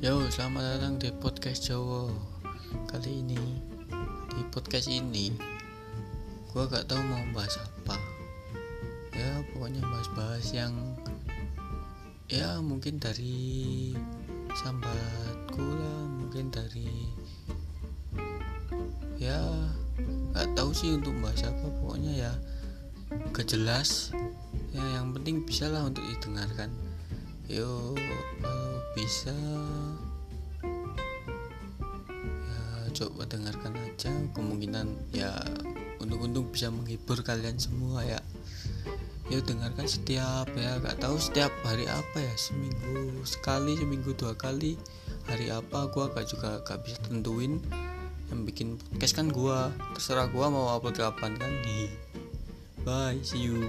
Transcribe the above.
Yo, selamat datang di podcast Jawa. Kali ini di podcast ini gua gak tahu mau bahas apa. Ya, pokoknya bahas-bahas yang ya mungkin dari sambatku lah, mungkin dari ya gak tahu sih untuk bahas apa. Pokoknya ya gak jelas. Ya, yang penting bisa lah untuk didengarkan. Yo, uh, bisa coba dengarkan aja. Kemungkinan ya untung-untung bisa menghibur kalian semua ya. Yuk dengarkan setiap ya. Gak tahu setiap hari apa ya. Seminggu sekali seminggu dua kali. Hari apa gua gak juga gak bisa tentuin. Yang bikin podcast kan gua. Terserah gua mau upload kapan kan. Nih. Bye see you